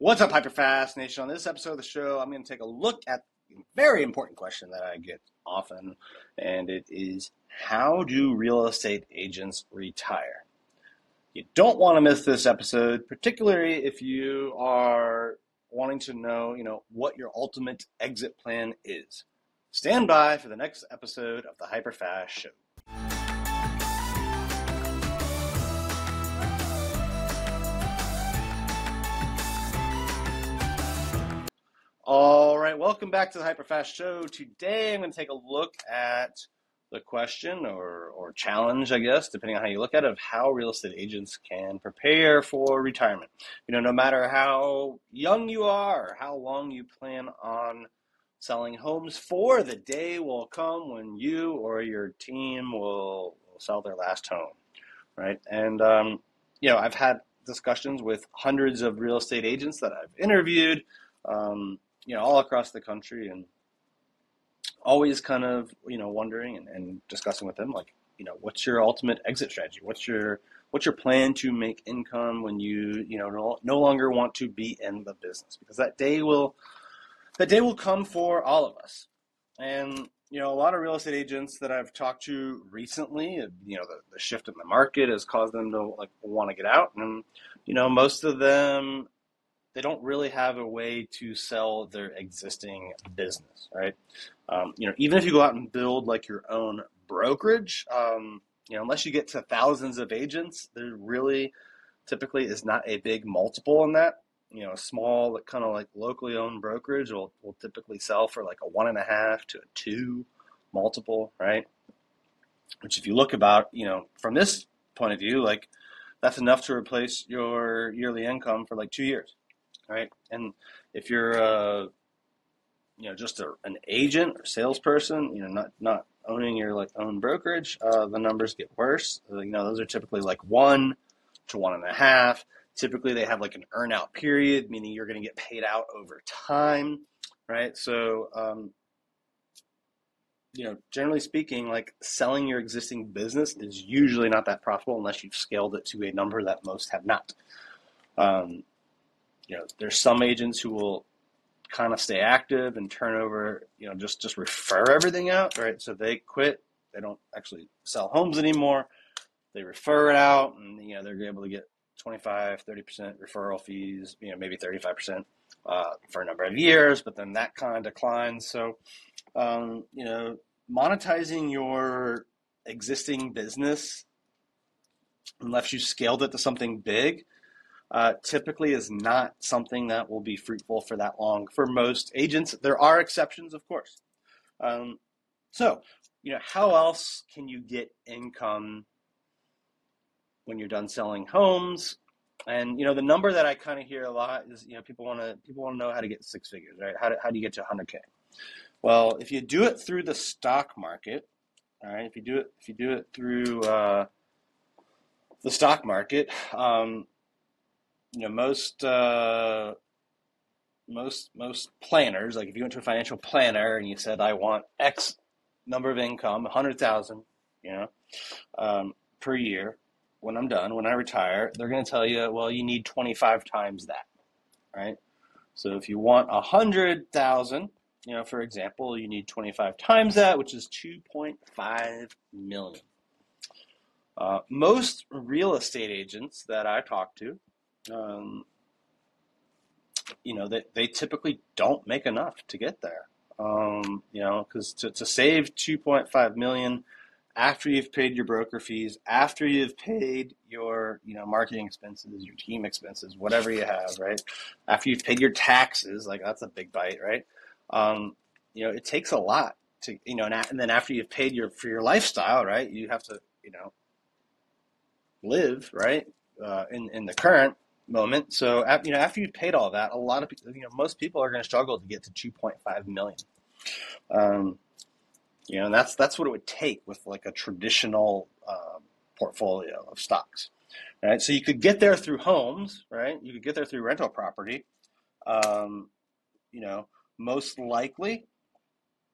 What's up, Hyperfast Nation? On this episode of the show, I'm going to take a look at a very important question that I get often, and it is how do real estate agents retire? You don't want to miss this episode, particularly if you are wanting to know, you know, what your ultimate exit plan is. Stand by for the next episode of the Hyperfast Show. All right, welcome back to the Hyperfast Show. Today I'm going to take a look at the question or, or challenge, I guess, depending on how you look at it, of how real estate agents can prepare for retirement. You know, no matter how young you are, how long you plan on selling homes for, the day will come when you or your team will, will sell their last home, right? And, um, you know, I've had discussions with hundreds of real estate agents that I've interviewed. Um, you know, all across the country and always kind of, you know, wondering and, and discussing with them, like, you know, what's your ultimate exit strategy? What's your, what's your plan to make income when you, you know, no, no longer want to be in the business? Because that day will, that day will come for all of us. And, you know, a lot of real estate agents that I've talked to recently, you know, the, the shift in the market has caused them to like want to get out. And, you know, most of them they don't really have a way to sell their existing business, right? Um, you know, even if you go out and build like your own brokerage, um, you know, unless you get to thousands of agents, there really typically is not a big multiple on that. You know, a small, kind of like locally owned brokerage will, will typically sell for like a one and a half to a two multiple, right? Which, if you look about, you know, from this point of view, like that's enough to replace your yearly income for like two years right? And if you're, uh, you know, just a, an agent or salesperson, you know, not not owning your like own brokerage, uh, the numbers get worse. Uh, you know, those are typically like one to one and a half. Typically, they have like an earnout period, meaning you're going to get paid out over time, right? So, um, you know, generally speaking, like selling your existing business is usually not that profitable unless you've scaled it to a number that most have not. Um, you know, there's some agents who will kind of stay active and turn over, you know, just just refer everything out, right? So they quit, they don't actually sell homes anymore. They refer it out, and you know they're able to get 25, 30 percent referral fees, you know, maybe 35 percent uh, for a number of years, but then that kind of declines. So, um, you know, monetizing your existing business, unless you scaled it to something big, uh, typically is not something that will be fruitful for that long for most agents. There are exceptions, of course. Um, so, you know, how else can you get income when you're done selling homes? And you know, the number that I kind of hear a lot is, you know, people want to people want to know how to get six figures, right? How do, how do you get to 100k? Well, if you do it through the stock market, all right, if you do it if you do it through uh, the stock market, um, you know most uh, most most planners like if you went to a financial planner and you said I want X number of income, a hundred thousand, you know, um, per year. When I'm done, when I retire, they're going to tell you, well, you need 25 times that, right? So if you want a hundred thousand, you know, for example, you need 25 times that, which is 2.5 million. Uh, most real estate agents that I talk to um, you know, they, they typically don't make enough to get there. Um, you know, because to, to save 2.5 million after you've paid your broker fees, after you've paid your, you know, marketing expenses, your team expenses, whatever you have, right? After you've paid your taxes, like that's a big bite, right? Um, you know, it takes a lot to, you know, and then after you've paid your for your lifestyle, right? You have to, you know, live, right? Uh, in in the current moment. So you know, after you've paid all that, a lot of people, you know, most people are going to struggle to get to 2.5 million. Um, you know, and that's that's what it would take with like a traditional uh, portfolio of stocks, right? So you could get there through homes, right? You could get there through rental property. Um, you know, most likely,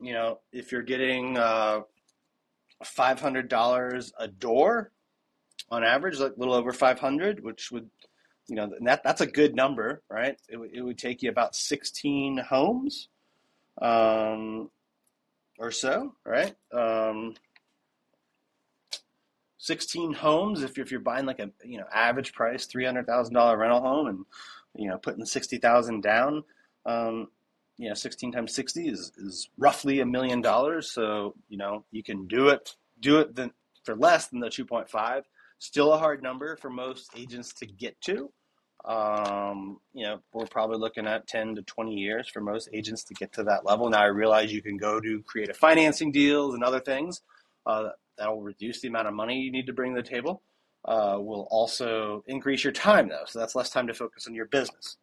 you know, if you're getting uh, five hundred dollars a door on average, like a little over five hundred, which would you know, that that's a good number, right? It, it would take you about 16 homes um, or so, right? Um, 16 homes if you're, if you're buying like a you know average price $300,000 rental home and you know putting 60,000 down um, you know 16 times 60 is, is roughly a million dollars so you know you can do it do it then for less than the 2.5 still a hard number for most agents to get to um, you know, we're probably looking at 10 to 20 years for most agents to get to that level. Now, I realize you can go to creative financing deals and other things uh, that will reduce the amount of money you need to bring to the table. Uh, will also increase your time, though. So that's less time to focus on your business.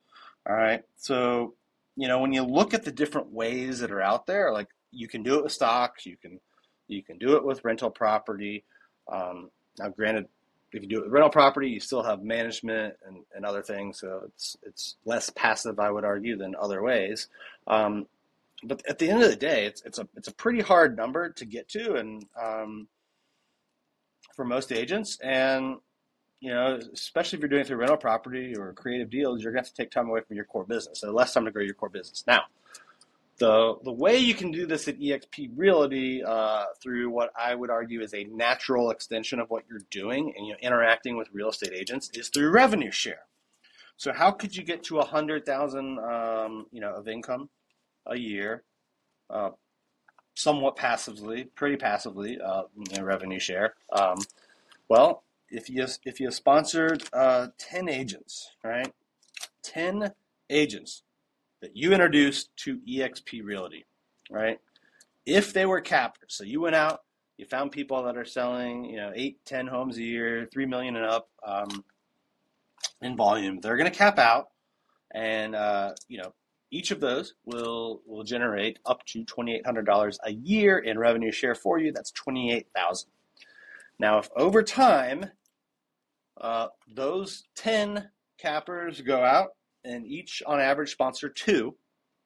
All right. So, you know, when you look at the different ways that are out there, like you can do it with stocks, you can you can do it with rental property. Um, now, granted, if you do it with rental property, you still have management and, and other things, so it's it's less passive, I would argue, than other ways. Um, but at the end of the day, it's it's a it's a pretty hard number to get to, and um, for most agents, and you know, especially if you're doing it through rental property or creative deals, you're gonna have to take time away from your core business, so less time to grow your core business. Now, the, the way you can do this at eXp Realty uh, through what I would argue is a natural extension of what you're doing and you know, interacting with real estate agents is through revenue share. So how could you get to a hundred thousand, um, you know, of income a year, uh, somewhat passively, pretty passively, uh, revenue share? Um, well, if you if you sponsored uh, ten agents, right, ten agents that you introduced to eXp Realty, right? If they were cappers, so you went out, you found people that are selling, you know, eight, ten homes a year, three million and up um, in volume, they're going to cap out, and uh, you know, each of those will will generate up to twenty eight hundred dollars a year in revenue share for you. That's twenty eight thousand. Now, if over time uh, those ten cappers go out and each on average sponsor two,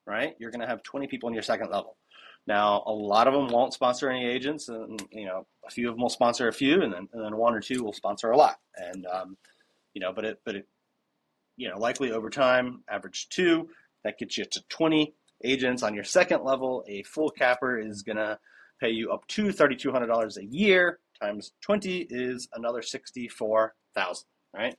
right? You're going to have 20 people in your second level. Now, a lot of them won't sponsor any agents, and you know, a few of them will sponsor a few, and then and then one or two will sponsor a lot. And um, you know, but it but it you know, likely over time, average two, that gets you to 20 agents on your second level. A full capper is going to pay you up to $3,200 a year times 20 is another 64,000, right?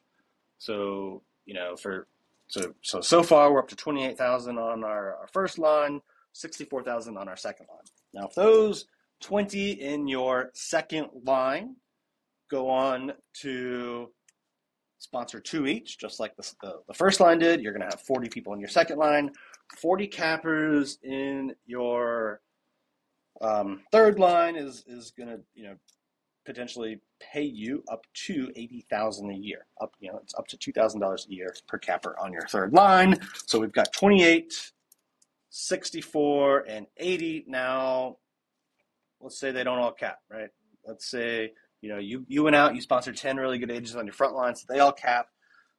So, you know, for so so so far we're up to 28,000 on our, our first line, 64,000 on our second line. Now if those 20 in your second line go on to sponsor two each, just like the, the, the first line did, you're going to have 40 people in your second line, 40 cappers in your um, third line is is going to you know potentially pay you up to eighty thousand a year. Up, you know, it's up to two thousand dollars a year per capper on your third line. So we've got 28, 64, and 80. Now, let's say they don't all cap, right? Let's say you know you you went out, you sponsored 10 really good agents on your front line, so they all cap,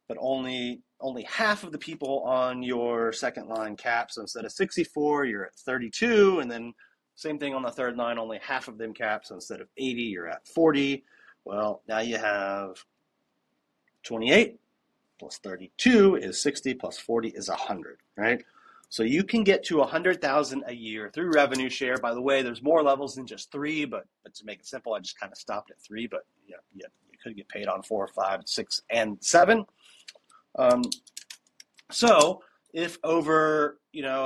but only only half of the people on your second line cap. So instead of 64, you're at 32, and then same thing on the third line, only half of them cap. So instead of 80, you're at 40. Well, now you have 28 plus 32 is 60 plus 40 is 100, right? So you can get to 100,000 a year through revenue share. By the way, there's more levels than just three, but, but to make it simple, I just kind of stopped at three, but yeah, yeah you could get paid on four, five, six, and seven. Um, so if over, you know,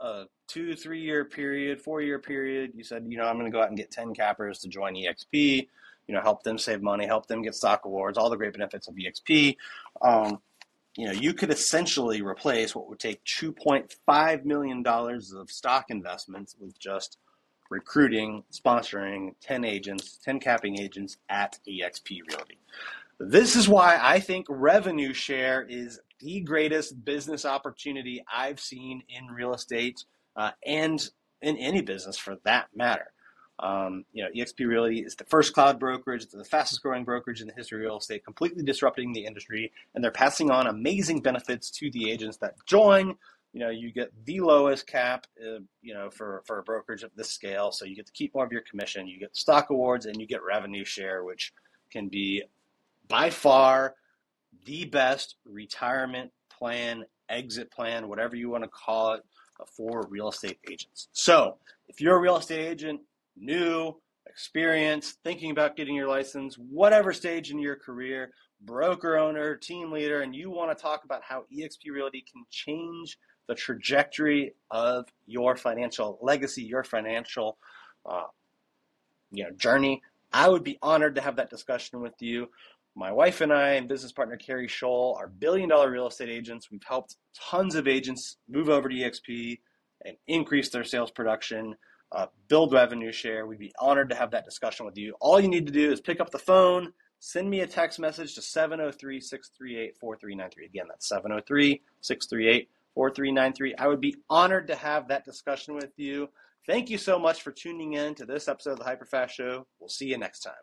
a, a two, three year period, four year period, you said, you know, I'm going to go out and get 10 cappers to join EXP, you know, help them save money, help them get stock awards, all the great benefits of EXP. Um, you know, you could essentially replace what would take $2.5 million of stock investments with just recruiting, sponsoring 10 agents, 10 capping agents at EXP Realty. This is why I think revenue share is the greatest business opportunity I've seen in real estate uh, and in any business for that matter. Um, you know, eXp Realty is the first cloud brokerage, the fastest growing brokerage in the history of real estate, completely disrupting the industry, and they're passing on amazing benefits to the agents that join. You know, you get the lowest cap, uh, you know, for, for a brokerage of this scale. So you get to keep more of your commission, you get stock awards, and you get revenue share, which can be by far the best retirement plan, exit plan, whatever you want to call it, for real estate agents. So, if you're a real estate agent, new, experienced, thinking about getting your license, whatever stage in your career, broker owner, team leader, and you want to talk about how eXp Realty can change the trajectory of your financial legacy, your financial uh, you know, journey, I would be honored to have that discussion with you. My wife and I and business partner Keri Shull are billion dollar real estate agents. We've helped tons of agents move over to EXP and increase their sales production, uh, build revenue share. We'd be honored to have that discussion with you. All you need to do is pick up the phone, send me a text message to 703 638 4393. Again, that's 703 638 4393. I would be honored to have that discussion with you. Thank you so much for tuning in to this episode of the Hyperfast Show. We'll see you next time.